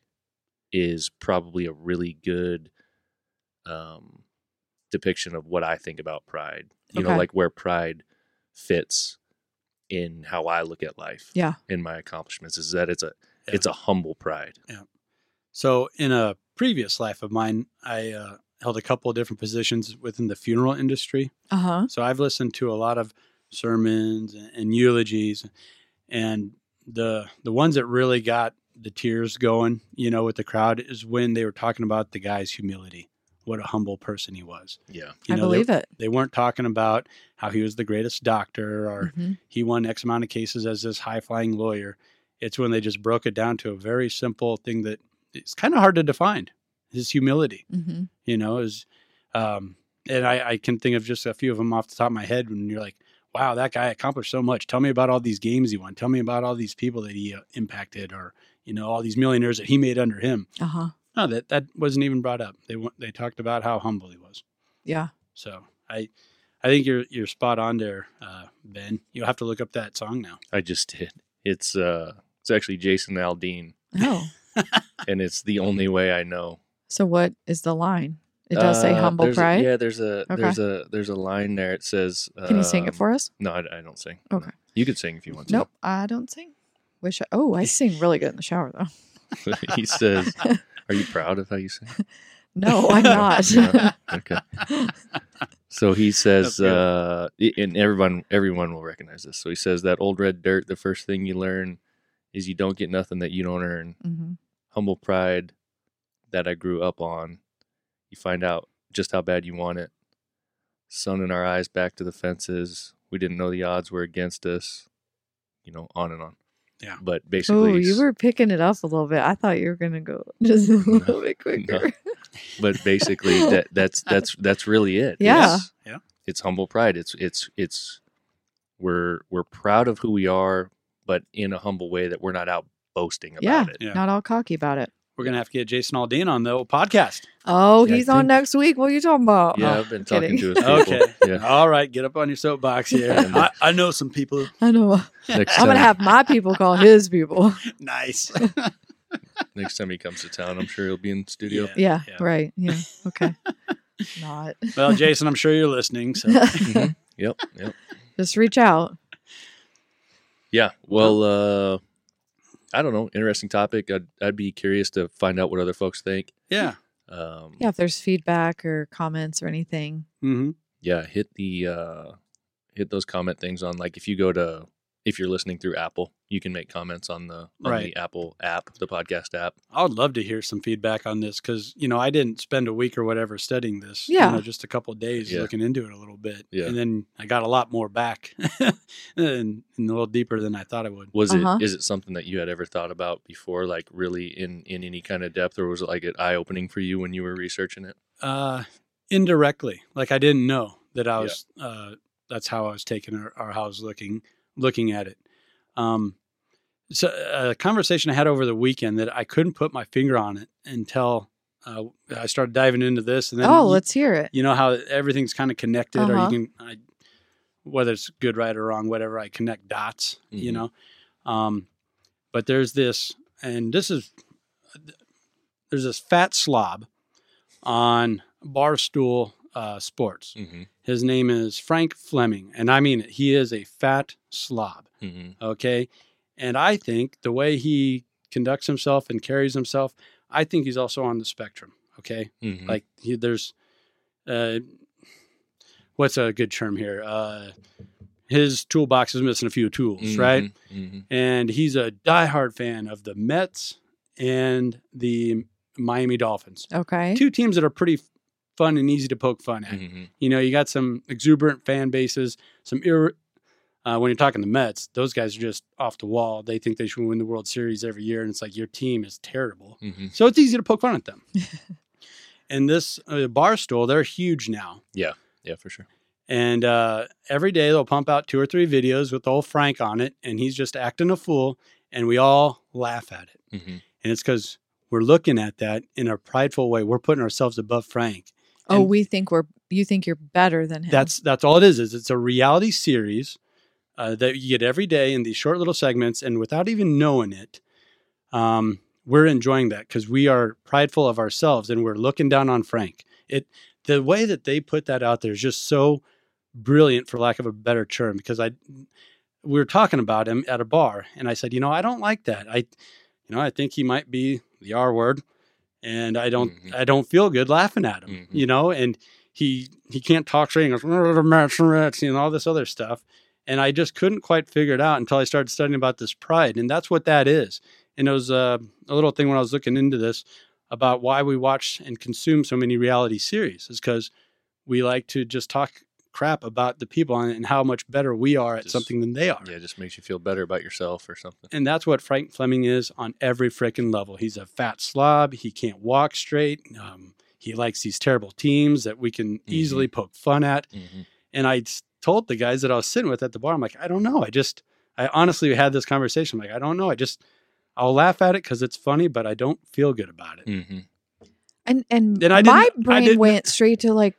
is probably a really good um, depiction of what I think about pride. You know, like where pride fits in how I look at life. Yeah. In my accomplishments, is that it's a Yeah. it's a humble pride. Yeah. So, in a previous life of mine, I uh, held a couple of different positions within the funeral industry. Uh huh. So I've listened to a lot of sermons and, and eulogies, and the the ones that really got the tears going, you know, with the crowd is when they were talking about the guy's humility, what a humble person he was. Yeah. You I know, they- believe it. They weren't talking about how he was the greatest doctor or Mhm. he won X amount of cases as this high flying lawyer. It's when they just broke it down to a very simple thing that it's kind of hard to define his humility Mhm. you know is um and I, I can think of just a few of them off the top of my head when you're like wow that guy accomplished so much tell me about all these games he won tell me about all these people that he uh, impacted or you know all these millionaires that he made under him Uh huh. No that that wasn't even brought up they they talked about how humble he was Yeah. so i i think you're you're spot on there uh ben you'll have to look up that song now I just did. It's uh it's actually Jason Aldean Oh. and it's the only way I know. So what is the line? It does say Uh, humble there's a- pride. yeah, there's a Okay. there's a there's a line there. It says Can you sing it um, for us? No, I, I don't sing. No. Okay. You could sing if you want to. Nope, I don't sing. Wish I. Oh, I sing really good in the shower though. he says, "Are you proud of how you sing?" No, I'm not. No? Okay. So he says, uh, and everyone everyone will recognize this. So he says that old red dirt. The first thing you learn is you don't get nothing that you don't earn. hmm Humble pride that I grew up on. You find out just how bad you want it. Sun in our eyes, back to the fences. We didn't know the odds were against us. You know, on and on. Yeah. But Oh, basically, you were picking it up a little bit. I thought you were gonna go just a little bit quicker. but basically that that's that's that's really it. Yeah. It's, Yeah. It's humble pride. It's it's it's we're we're proud of who we are, but in a humble way that we're not out boasting about Yeah. it. Yeah. Not all cocky about it. We're gonna have to get Jason Aldean on the old podcast. Oh, Yeah, I he's on next week. What are you talking about? Yeah, Oh, I've been talking kidding. to his people. Okay. Yeah. All right, get up on your soapbox here. I, I know some people. I know. Next I'm gonna have my people call his people. Nice. next time he comes to town, I'm sure he'll be in the studio. Yeah, Yeah. right. Yeah. Okay. Not. well, Jason, I'm sure you're listening. So Mhm. Yep. Yep. Just reach out. Yeah. Well, uh, I don't know. Interesting topic. I'd I'd be curious to find out what other folks think. yeah. Um, Yeah, if there's feedback or comments or anything. hmm yeah hit the uh hit those comment things on like if you go to if you're listening through apple you can make comments on the on Right. the apple app the podcast app I would love to hear some feedback on this because you know I didn't spend a week or whatever studying this. Yeah. you know, just a couple of days Yeah. looking into it a little bit. Yeah. and then I got a lot more back, and, and a little deeper than I thought I would. was Uh-huh. it is it something that you had ever thought about before like really in in any kind of depth or was it like an eye-opening for you when you were researching it Uh, indirectly, like I didn't know that I was. Uh, that's how I was taking or, or how I was looking looking at it. Um, so a conversation I had over the weekend that I couldn't put my finger on it until uh, I started diving into this, and then oh, you- let's hear it. you know how everything's kind of connected or Uh-huh. you can I, whether it's good right or wrong whatever i connect dots you Mhm. know um but there's this and this is there's this fat slob on barstool uh sports. Mm-hmm, his name is frank fleming and i mean it. He is a fat slob mm-hmm. okay? And i think the way he conducts himself and carries himself i think he's also on the spectrum okay? Mm-hmm. like he, there's uh what's a good term here? Uh his toolbox is missing a few tools right? Mm-hmm. and he's a diehard fan of the mets and the miami dolphins. Okay. two teams that are pretty f- fun and easy to poke fun at Mm-hmm. you know you got some exuberant fan bases some ir- uh, when you're talking the Mets, those guys are just off the wall. They think they should win the World Series every year, and it's like your team is terrible. Mm-hmm. So it's easy to poke fun at them. and this uh, Barstool, they're huge now. yeah yeah, for sure And uh, every day they'll pump out two or three videos with old Frank on it, and he's just acting a fool, and we all laugh at it. mm-hmm. And it's because we're looking at that in a prideful way. We're putting ourselves above Frank. Oh, and- we think we're you think you're better than him. That's that's all it is. Is it's a reality series uh, that you get every day in these short little segments, and without even knowing it, um, we're enjoying that because we are prideful of ourselves and we're looking down on Frank. It the way that they put that out there is just so brilliant, for lack of a better term. Because I we were talking about him at a bar, and I said, you know, I don't like that. I you know, I think he might be the R word, and I don't Mhm. I don't feel good laughing at him. Mhm. You know, and he he can't talk straight. He goes, know, all this other stuff. And I just couldn't quite figure it out until I started studying about this pride. And that's what that is. And it was uh, a little thing when I was looking into this about why we watch and consume so many reality series is because we like to just talk crap about the people on it and how much better we are at Just- something than they are. yeah it just makes you feel better about yourself or something And that's what Frank Fleming is on every freaking level. He's a fat slob. He can't walk straight. Um, he likes these terrible teams that we can easily poke fun at. mm-hmm. And I told the guys that I was sitting with at the bar, I'm like, I don't know. I just, I honestly had this conversation. I'm like, I don't know. I just, I'll laugh at it because it's funny, but I don't feel good about it. Mm-hmm. and and And I my didn't- I brain went straight to like,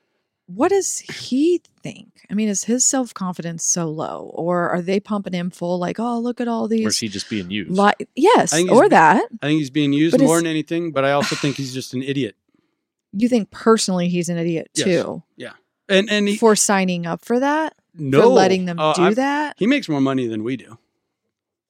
what does he think? I mean, is his self confidence so low, or are they pumping him full? Like, oh, look at all these. or is he just being used Li- yes, I think or he's- that. I think he's being used But more is- than anything, but I also think he's just an idiot. You think personally he's an idiot Yes. too Yeah, And and he, for signing up for that, no, for letting them Oh, do I- that. He makes more money than we do.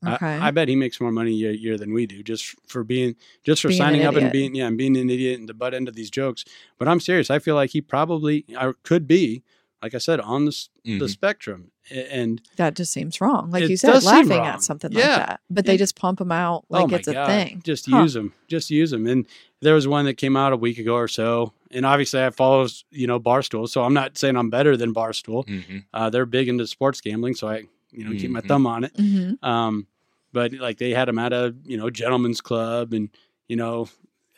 I- Okay, I, bet he makes more money a year, year than we do just for being just for Being an signing up and being yeah and being an idiot and the butt end of these jokes. But I'm serious. I feel like he probably I could be, like I said, on the s the spectrum. And that just seems wrong. Like you said, laughing at something Yeah. like that, but they And- just pump him out oh like my it's a God, thing. just Huh. use them, just use them. And there was one that came out a week ago or so. And obviously, I follow you know Barstool, so I'm not saying I'm better than Barstool. Mm-hmm. Uh, they're big into sports gambling, so I you know keep my Mhm. thumb on it. hmm Um, but like they had him at a you know gentleman's club, and you know,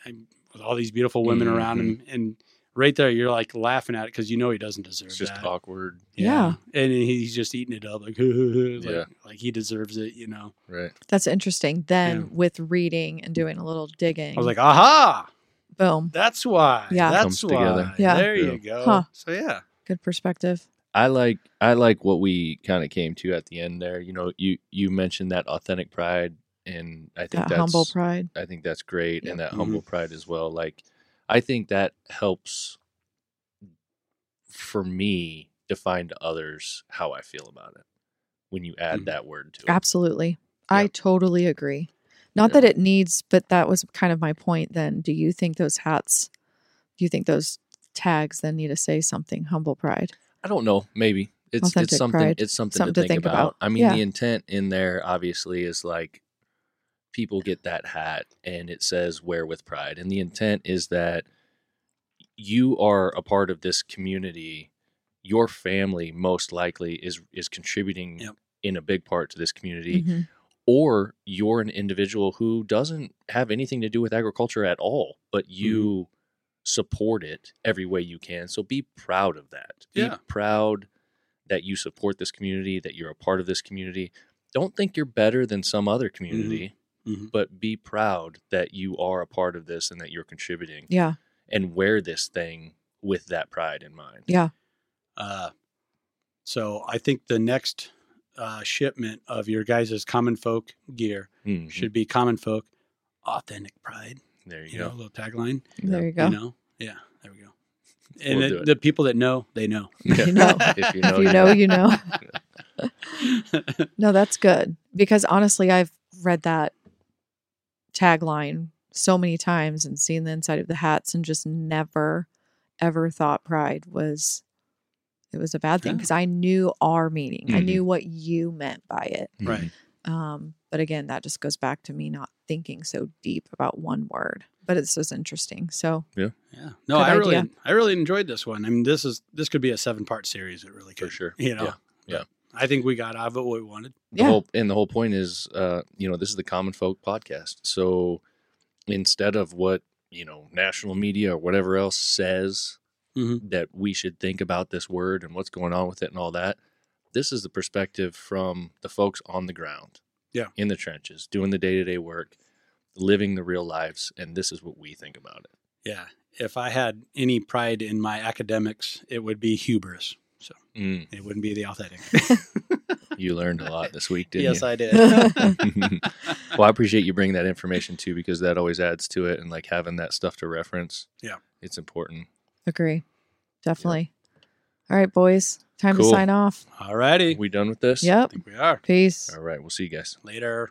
and with all these beautiful women around him, and right there you're like laughing at it because you know he doesn't deserve It's just that. awkward, Yeah. and he's just eating it up like, like, Yeah. like he deserves it, you know. right? That's interesting. Then Yeah. with reading and doing a little digging, I was like, aha, boom, that's why. Yeah. that's Comes why. together. Yeah. there you go. Huh. So yeah, good perspective. I like I like what we kind of came to at the end there. You know, you you mentioned that authentic pride, and I think That that's humble pride. I think that's great, and that Mhm. humble pride as well. Like, I think that helps for me define to others how I feel about it when you add Mhm. that word to it. Absolutely. I totally agree. Not Yeah. that it needs, but that was kind of my point then. Do you think those hats, do you think those tags then need to say something humble pride? I don't know. Maybe it's Authentic it's something. pride. It's something, Something to, think, about. I mean, Yeah. the intent in there obviously is like people get that hat and it says "wear with pride," and the intent is that you are a part of this community. Your family most likely is is contributing Yep. in a big part to this community, Mhm. or you're an individual who doesn't have anything to do with agriculture at all, but you support it every way you can. So be proud of that. Be Yeah. proud that you support this community, that you're a part of this community. Don't think you're better than some other community, Mhm. but be proud that you are a part of this and that you're contributing Yeah. and wear this thing with that pride in mind. Yeah. Uh, so I think the next uh, shipment of your guys' common folk gear Mhm. should be common folk, authentic pride. There you, You know, a go. little tagline. There you go. You know, yeah, there we go. And We'll it- do it. the people that know, they know. Yeah. You know. if you know, if you know, you know. No, that's good because honestly, I've read that tagline so many times and seen the inside of the hats and just never, ever thought pride was it was a bad thing Yeah. because I knew our meaning. I Mhm. knew what you meant by it. Right. Um, but again, that just goes back to me not thinking so deep about one word. But it's just interesting. So Yeah. Yeah. No, Good I really, idea. I really enjoyed this one. I mean, this is this could be a seven part series. It really For could. sure. You know. Yeah. Yeah. I think we got out of it what we wanted. the yeah, whole and the whole point is uh you know this is the common folk podcast so instead of what you know national media or whatever else says Mhm. that we should think about this word and what's going on with it and all that this is the perspective from the folks on the ground Yeah. in the trenches doing the day-to-day work living the real lives and this is what we think about it Yeah. If I had any pride in my academics, it would be hubris. So Mm, it wouldn't be the authentic. you learned a lot this week didn't you? yes, I did. well, I appreciate you bringing that information too, because that always adds to it, and like having that stuff to reference. Yeah. it's important. agree. Definitely. All right, boys. Time Cool. to sign off. All righty. we done with this? I Yep. think we are. Peace. All right, we'll see you guys. Later.